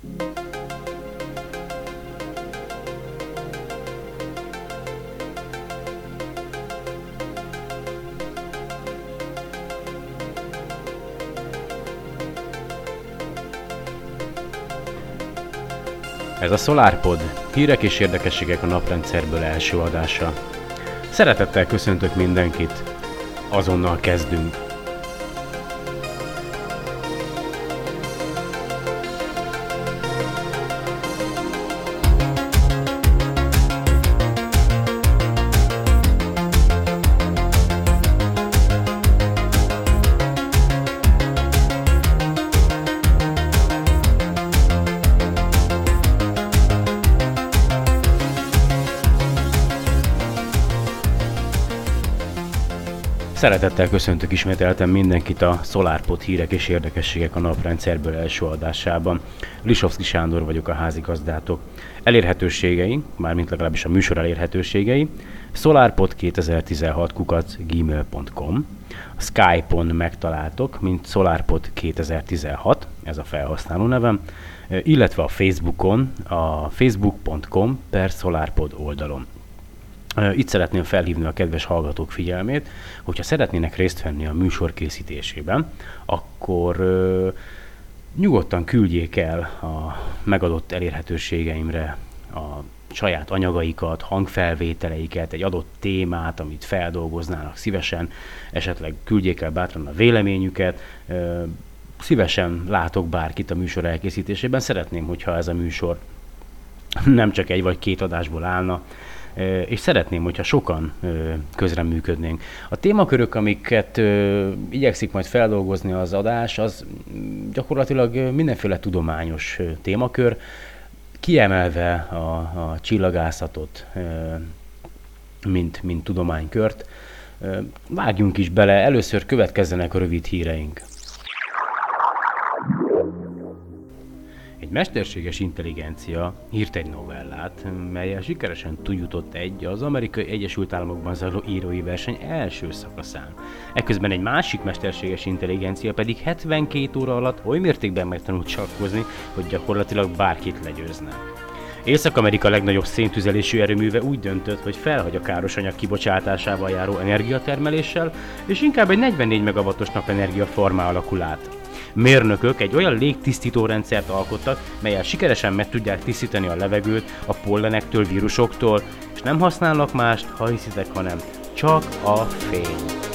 Ez a SolarPod, hírek és érdekességek a naprendszerből első adása. Szeretettel köszöntök mindenkit, azonnal kezdünk. Szeretettel köszöntök ismételten mindenkit a SolarPod hírek és érdekességek a naprendszerből első adásában. Lisovszki Sándor vagyok a házigazdátok. Elérhetőségei, mármint legalábbis a műsor elérhetőségei, solarpod 2016 kukac gmail.com, Skype-on megtaláltok, mint SolarPod 2016, ez a felhasználó nevem, illetve a Facebookon, a facebook.com per SolarPod oldalon. Itt szeretném felhívni a kedves hallgatók figyelmét, hogyha szeretnének részt venni a műsor készítésében, akkor nyugodtan küldjék el a megadott elérhetőségeimre a saját anyagaikat, hangfelvételeiket, egy adott témát, amit feldolgoznának szívesen, esetleg küldjék el bátran a véleményüket, szívesen látok bárkit a műsor elkészítésében, szeretném, hogyha ez a műsor nem csak egy vagy két adásból állna, és szeretném, hogyha sokan közreműködnénk. A témakörök, amiket igyekszik majd feldolgozni az adás, az gyakorlatilag mindenféle tudományos témakör, kiemelve a, a csillagászatot, mint, mint tudománykört. Vágjunk is bele, először következzenek a rövid híreink. Egy mesterséges intelligencia írt egy novellát, melyel sikeresen túljutott egy az amerikai Egyesült Államokban zajló írói verseny első szakaszán. Ekközben egy másik mesterséges intelligencia pedig 72 óra alatt oly mértékben megtanult csakkozni, hogy gyakorlatilag bárkit legyőzne. Észak-Amerika legnagyobb széntüzelésű erőműve úgy döntött, hogy felhagy a káros anyag kibocsátásával járó energiatermeléssel, és inkább egy 44 megawattos napenergia formá alakul át. Mérnökök egy olyan légtisztító rendszert alkottak, melyel sikeresen meg tudják tisztítani a levegőt a pollenektől, vírusoktól, és nem használnak mást, ha hiszitek, hanem csak a fény.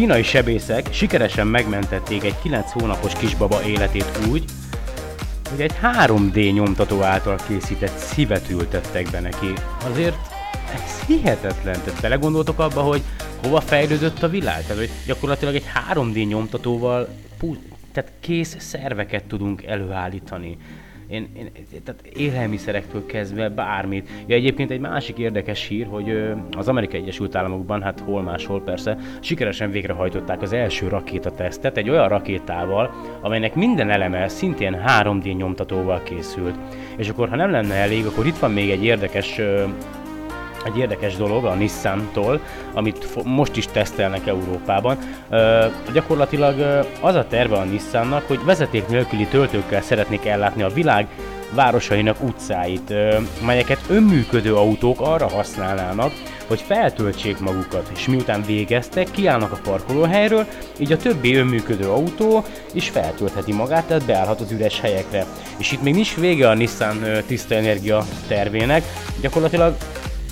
Kínai sebészek sikeresen megmentették egy 9 hónapos kisbaba életét úgy, hogy egy 3D nyomtató által készített szívet ültettek be neki. Azért ez hihetetlen. Tehát belegondoltok abba, hogy hova fejlődött a világ? Tehát, hogy gyakorlatilag egy 3D nyomtatóval tehát kész szerveket tudunk előállítani én, én, tehát élelmiszerektől kezdve bármit. Ja, egyébként egy másik érdekes hír, hogy az Amerikai Egyesült Államokban, hát hol máshol persze, sikeresen végrehajtották az első rakétatesztet egy olyan rakétával, amelynek minden eleme szintén 3D nyomtatóval készült. És akkor, ha nem lenne elég, akkor itt van még egy érdekes egy érdekes dolog a Nissan-tól, amit most is tesztelnek Európában. Uh, gyakorlatilag az a terve a Nissannak, hogy vezeték nélküli töltőkkel szeretnék ellátni a világ városainak utcáit, uh, melyeket önműködő autók arra használnának, hogy feltöltsék magukat, és miután végeztek, kiállnak a parkolóhelyről, így a többi önműködő autó is feltöltheti magát, tehát beállhat az üres helyekre. És itt még nincs vége a Nissan tiszta energia tervének, gyakorlatilag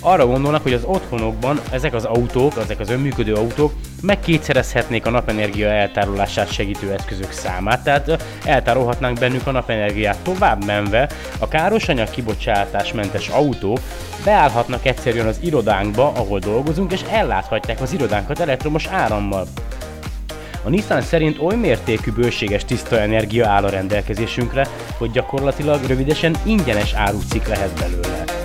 arra gondolnak, hogy az otthonokban ezek az autók, ezek az önműködő autók megkétszerezhetnék a napenergia eltárolását segítő eszközök számát, tehát eltárolhatnánk bennük a napenergiát. Tovább menve a károsanyag kibocsátásmentes autók beállhatnak egyszerűen az irodánkba, ahol dolgozunk, és elláthatják az irodánkat elektromos árammal. A Nissan szerint oly mértékű bőséges tiszta energia áll a rendelkezésünkre, hogy gyakorlatilag rövidesen ingyenes árucik lehet belőle.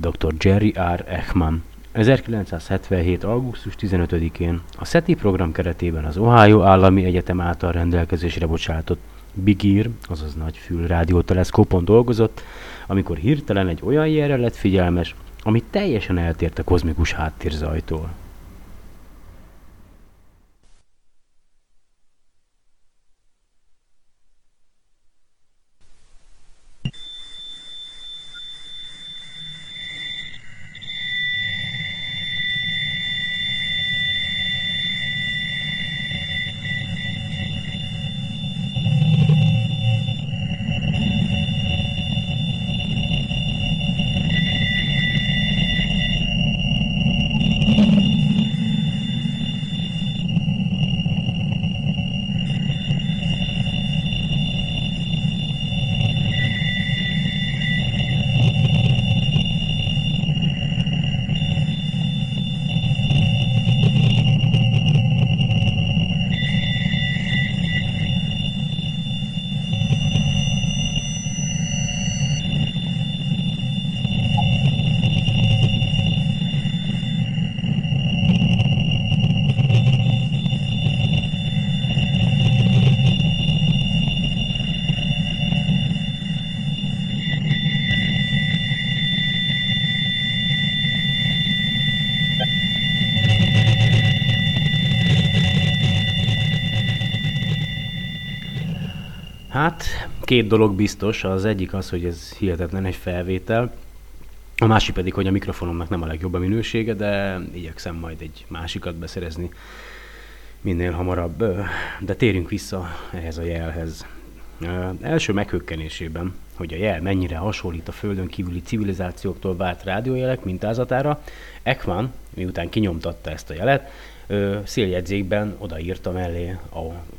Dr. Jerry R. Ekman. 1977. augusztus 15-én a SETI program keretében az Ohio Állami Egyetem által rendelkezésre bocsátott Big Ear, azaz nagy fül rádióteleszkópon dolgozott, amikor hirtelen egy olyan jelre lett figyelmes, ami teljesen eltért a kozmikus háttérzajtól. Két dolog biztos. Az egyik az, hogy ez hihetetlen egy felvétel. A másik pedig, hogy a mikrofonomnak nem a legjobb a minősége, de igyekszem majd egy másikat beszerezni minél hamarabb. De térjünk vissza ehhez a jelhez. Első meghökkenésében, hogy a jel mennyire hasonlít a földön kívüli civilizációktól vált rádiójelek mintázatára, Ekman, miután kinyomtatta ezt a jelet, széljegyzékben odaírta mellé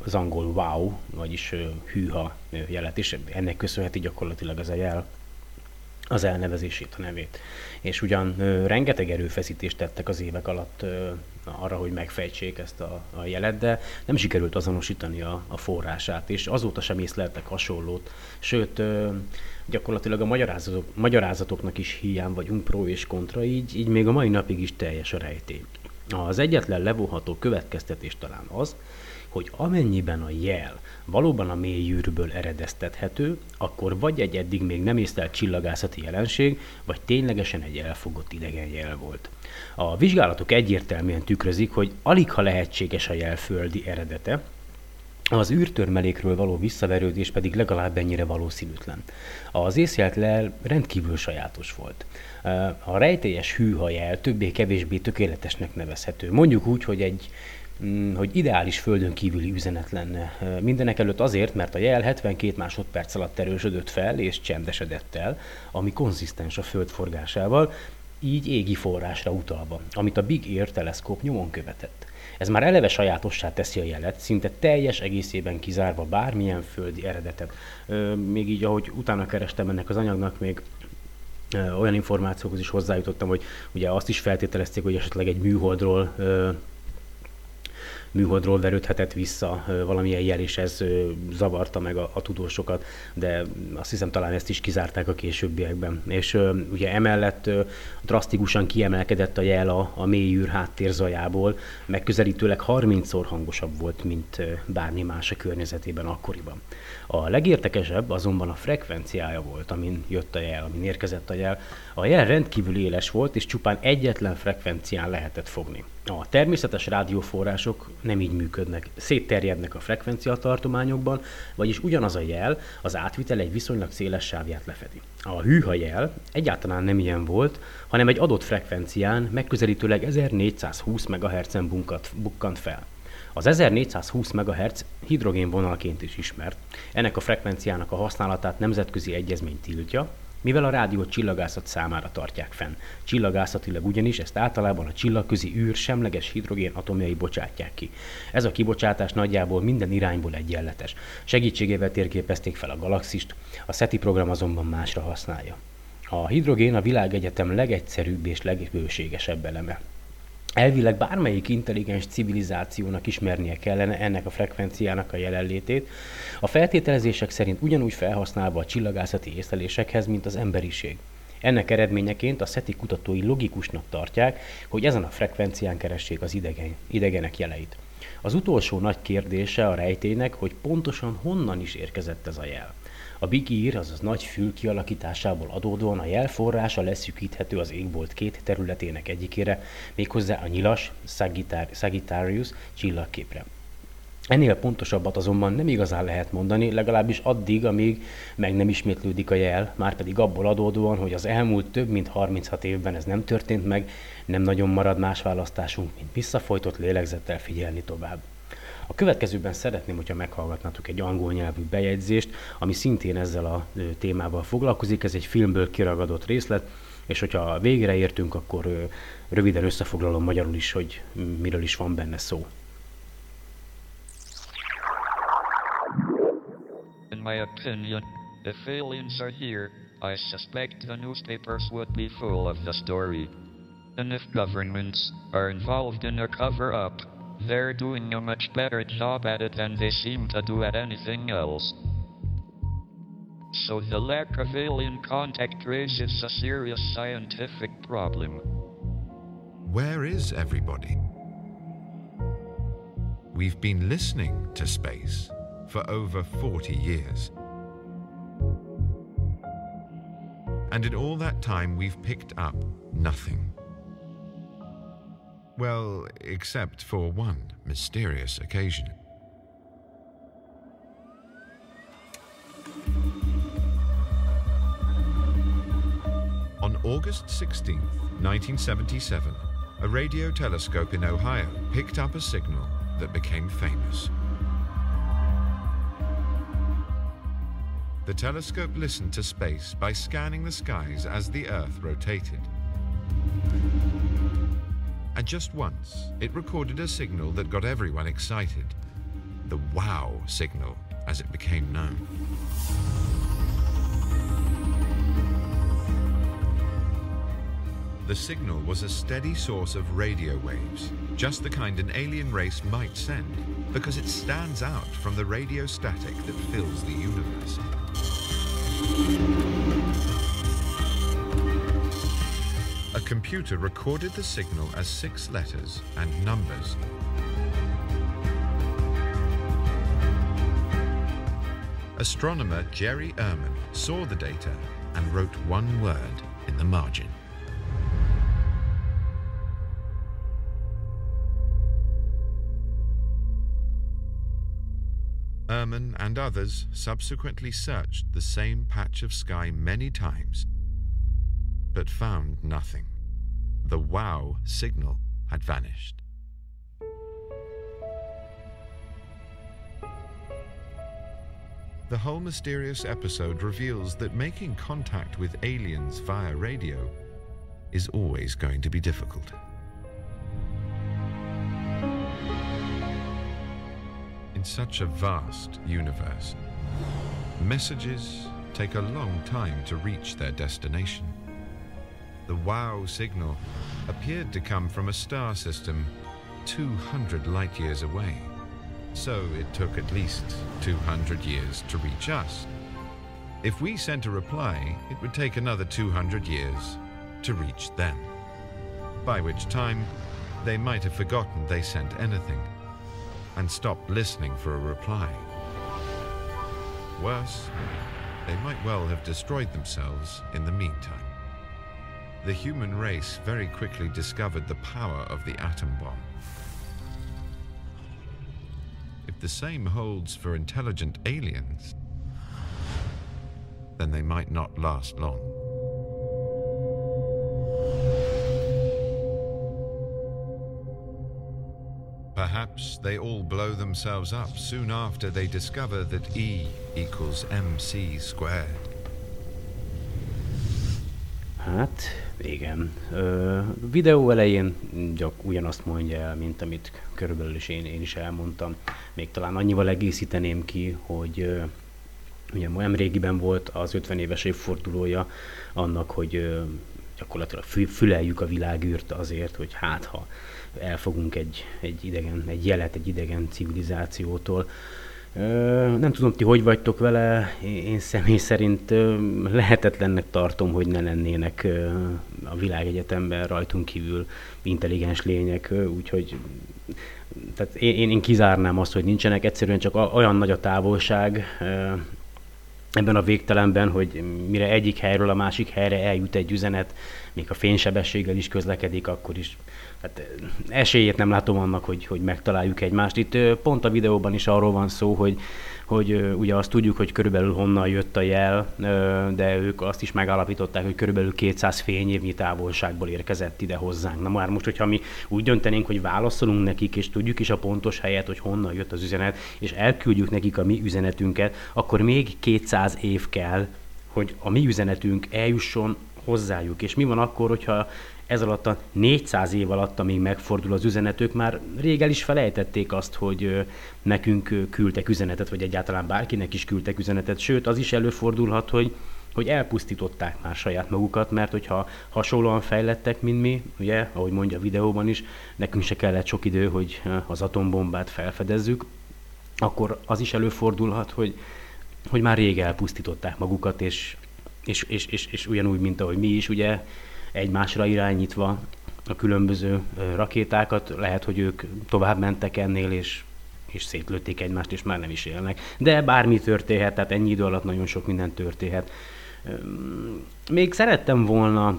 az angol wow, vagyis hűha jelet, és ennek köszönheti gyakorlatilag ez a jel az elnevezését, a nevét. És ugyan rengeteg erőfeszítést tettek az évek alatt arra, hogy megfejtsék ezt a, a jelet, de nem sikerült azonosítani a, a forrását, és azóta sem észleltek hasonlót. Sőt, ö, gyakorlatilag a magyarázatok, magyarázatoknak is hiány vagyunk, pro és kontra, így, így még a mai napig is teljes a rejtély. Az egyetlen levonható következtetés talán az, hogy amennyiben a jel valóban a mély űrből eredeztethető, akkor vagy egy eddig még nem észlelt csillagászati jelenség, vagy ténylegesen egy elfogott idegen jel volt. A vizsgálatok egyértelműen tükrözik, hogy alig ha lehetséges a jel földi eredete, az űrtörmelékről való visszaverődés pedig legalább ennyire valószínűtlen. Az észjelt lel rendkívül sajátos volt. A rejtélyes hűhajel többé-kevésbé tökéletesnek nevezhető. Mondjuk úgy, hogy egy hogy ideális földön kívüli üzenet lenne. Mindenek előtt azért, mert a jel 72 másodperc alatt erősödött fel és csendesedett el, ami konzisztens a föld forgásával, így égi forrásra utalva, amit a Big Ear teleszkóp nyomon követett. Ez már eleve sajátossá teszi a jelet, szinte teljes egészében kizárva bármilyen földi eredetet. Még így, ahogy utána kerestem ennek az anyagnak, még olyan információkhoz is hozzájutottam, hogy ugye azt is feltételezték, hogy esetleg egy műholdról műholdról verődhetett vissza valamilyen jel, és ez zavarta meg a, a tudósokat, de azt hiszem talán ezt is kizárták a későbbiekben. És ugye emellett drasztikusan kiemelkedett a jel a, a mély űr háttérzajából, megközelítőleg 30-szor hangosabb volt, mint bármi más a környezetében akkoriban. A legértekesebb azonban a frekvenciája volt, amin jött a jel, amin érkezett a jel. A jel rendkívül éles volt, és csupán egyetlen frekvencián lehetett fogni. A természetes rádióforrások nem így működnek, szétterjednek a frekvenciatartományokban, vagyis ugyanaz a jel az átvitel egy viszonylag széles sávját lefedi. A hűha jel egyáltalán nem ilyen volt, hanem egy adott frekvencián megközelítőleg 1420 MHz-en bukkant fel. Az 1420 MHz hidrogénvonalként is ismert, ennek a frekvenciának a használatát nemzetközi egyezmény tiltja, mivel a rádiót csillagászat számára tartják fenn. Csillagászatilag ugyanis ezt általában a csillagközi űr semleges hidrogén atomjai bocsátják ki. Ez a kibocsátás nagyjából minden irányból egyenletes. Segítségével térképezték fel a galaxist, a SETI program azonban másra használja. A hidrogén a világegyetem legegyszerűbb és legbőségesebb eleme. Elvileg bármelyik intelligens civilizációnak ismernie kellene ennek a frekvenciának a jelenlétét, a feltételezések szerint ugyanúgy felhasználva a csillagászati észlelésekhez, mint az emberiség. Ennek eredményeként a SETI kutatói logikusnak tartják, hogy ezen a frekvencián keressék az idegen, idegenek jeleit. Az utolsó nagy kérdése a rejtének, hogy pontosan honnan is érkezett ez a jel. A Big Ear, azaz nagy fül kialakításából adódóan a jel forrása leszűkíthető az égbolt két területének egyikére, méghozzá a nyilas Sagittarius csillagképre. Ennél pontosabbat azonban nem igazán lehet mondani, legalábbis addig, amíg meg nem ismétlődik a jel, már pedig abból adódóan, hogy az elmúlt több mint 36 évben ez nem történt meg, nem nagyon marad más választásunk, mint visszafolytott lélegzettel figyelni tovább. A következőben szeretném, hogyha meghallgatnátok egy angol nyelvű bejegyzést, ami szintén ezzel a témával foglalkozik. Ez egy filmből kiragadott részlet, és hogyha végre értünk, akkor röviden összefoglalom magyarul is, hogy miről is van benne szó. In my opinion, if aliens are here, I suspect the newspapers would be full of the story. And if governments are involved in a cover up, They're doing a much better job at it than they seem to do at anything else. So the lack of alien contact raises a serious scientific problem. Where is everybody? We've been listening to space for over 40 years. And in all that time, we've picked up nothing. Well, except for one mysterious occasion. On August 16, 1977, a radio telescope in Ohio picked up a signal that became famous. The telescope listened to space by scanning the skies as the Earth rotated. And just once, it recorded a signal that got everyone excited. The wow signal, as it became known. The signal was a steady source of radio waves, just the kind an alien race might send, because it stands out from the radio static that fills the universe. Computer recorded the signal as six letters and numbers. Astronomer Jerry Ehrman saw the data and wrote one word in the margin. Ehrman and others subsequently searched the same patch of sky many times but found nothing. The wow signal had vanished. The whole mysterious episode reveals that making contact with aliens via radio is always going to be difficult. In such a vast universe, messages take a long time to reach their destination the WOW signal appeared to come from a star system 200 light years away. So it took at least 200 years to reach us. If we sent a reply, it would take another 200 years to reach them. By which time, they might have forgotten they sent anything and stopped listening for a reply. Worse, they might well have destroyed themselves in the meantime the human race very quickly discovered the power of the atom bomb. If the same holds for intelligent aliens, then they might not last long. Perhaps they all blow themselves up soon after they discover that E equals mc squared. Hát, igen. Ö, videó elején gyak ugyanazt mondja el, mint amit körülbelül is én, én is elmondtam. Még talán annyival egészíteném ki, hogy ö, ugye nem régiben volt az 50 éves évfordulója annak, hogy ö, gyakorlatilag füleljük a világűrt azért, hogy hát ha elfogunk egy, egy idegen, egy jelet egy idegen civilizációtól, Nem tudom, ti hogy vagytok vele, én személy szerint lehetetlennek tartom, hogy ne lennének a világegyetemben rajtunk kívül intelligens lények, úgyhogy tehát én, én kizárnám azt, hogy nincsenek, egyszerűen csak olyan nagy a távolság ebben a végtelenben, hogy mire egyik helyről a másik helyre eljut egy üzenet, még a fénysebességgel is közlekedik, akkor is hát esélyét nem látom annak, hogy, hogy megtaláljuk egymást. Itt pont a videóban is arról van szó, hogy, hogy ugye azt tudjuk, hogy körülbelül honnan jött a jel, de ők azt is megállapították, hogy körülbelül 200 fényévnyi távolságból érkezett ide hozzánk. Na már most, hogyha mi úgy döntenénk, hogy válaszolunk nekik, és tudjuk is a pontos helyet, hogy honnan jött az üzenet, és elküldjük nekik a mi üzenetünket, akkor még 200 év kell, hogy a mi üzenetünk eljusson hozzájuk. És mi van akkor, hogyha ez alatt a 400 év alatt, amíg megfordul az üzenetük, már rég el is felejtették azt, hogy nekünk küldtek üzenetet, vagy egyáltalán bárkinek is küldtek üzenetet, sőt, az is előfordulhat, hogy hogy elpusztították már saját magukat, mert hogyha hasonlóan fejlettek, mint mi, ugye, ahogy mondja a videóban is, nekünk se kellett sok idő, hogy az atombombát felfedezzük, akkor az is előfordulhat, hogy, hogy már rég elpusztították magukat, és, és, és, és, és ugyanúgy, mint ahogy mi is, ugye, egymásra irányítva a különböző rakétákat, lehet, hogy ők tovább mentek ennél, és, és szétlőtték egymást, és már nem is élnek. De bármi történhet, tehát ennyi idő alatt nagyon sok minden történhet. Még szerettem volna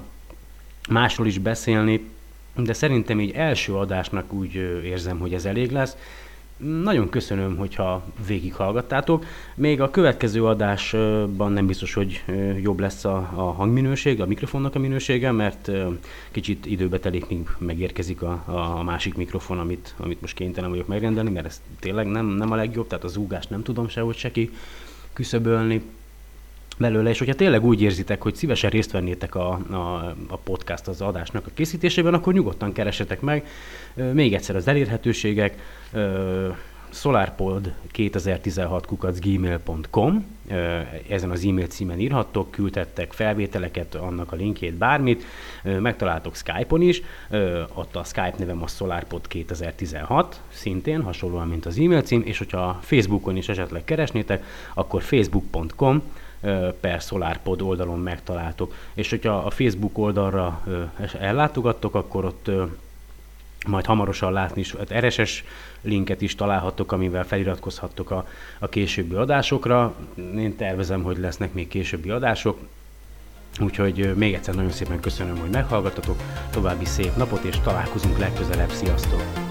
másról is beszélni, de szerintem így első adásnak úgy érzem, hogy ez elég lesz. Nagyon köszönöm, hogyha végighallgattátok. Még a következő adásban nem biztos, hogy jobb lesz a, a hangminőség, a mikrofonnak a minősége, mert kicsit időbe telik, míg megérkezik a, a másik mikrofon, amit, amit most kénytelen vagyok megrendelni, mert ez tényleg nem, nem a legjobb, tehát az zúgást nem tudom sehogy se ki küszöbölni belőle, és hogyha tényleg úgy érzitek, hogy szívesen részt vennétek a, a, a podcast az adásnak a készítésében, akkor nyugodtan keresetek meg. Még egyszer az elérhetőségek, solarpod 2016 gmail.com ezen az e-mail címen írhattok, küldhettek felvételeket, annak a linkjét, bármit, megtaláltok Skype-on is, ott a Skype nevem a solarpod 2016, szintén hasonlóan, mint az e-mail cím, és hogyha Facebookon is esetleg keresnétek, akkor facebook.com per SolarPod oldalon megtaláltok. És hogyha a Facebook oldalra ellátogattok, akkor ott majd hamarosan látni is, hát RSS linket is találhattok, amivel feliratkozhattok a, a későbbi adásokra. Én tervezem, hogy lesznek még későbbi adások, úgyhogy még egyszer nagyon szépen köszönöm, hogy meghallgattatok, további szép napot, és találkozunk legközelebb, sziasztok!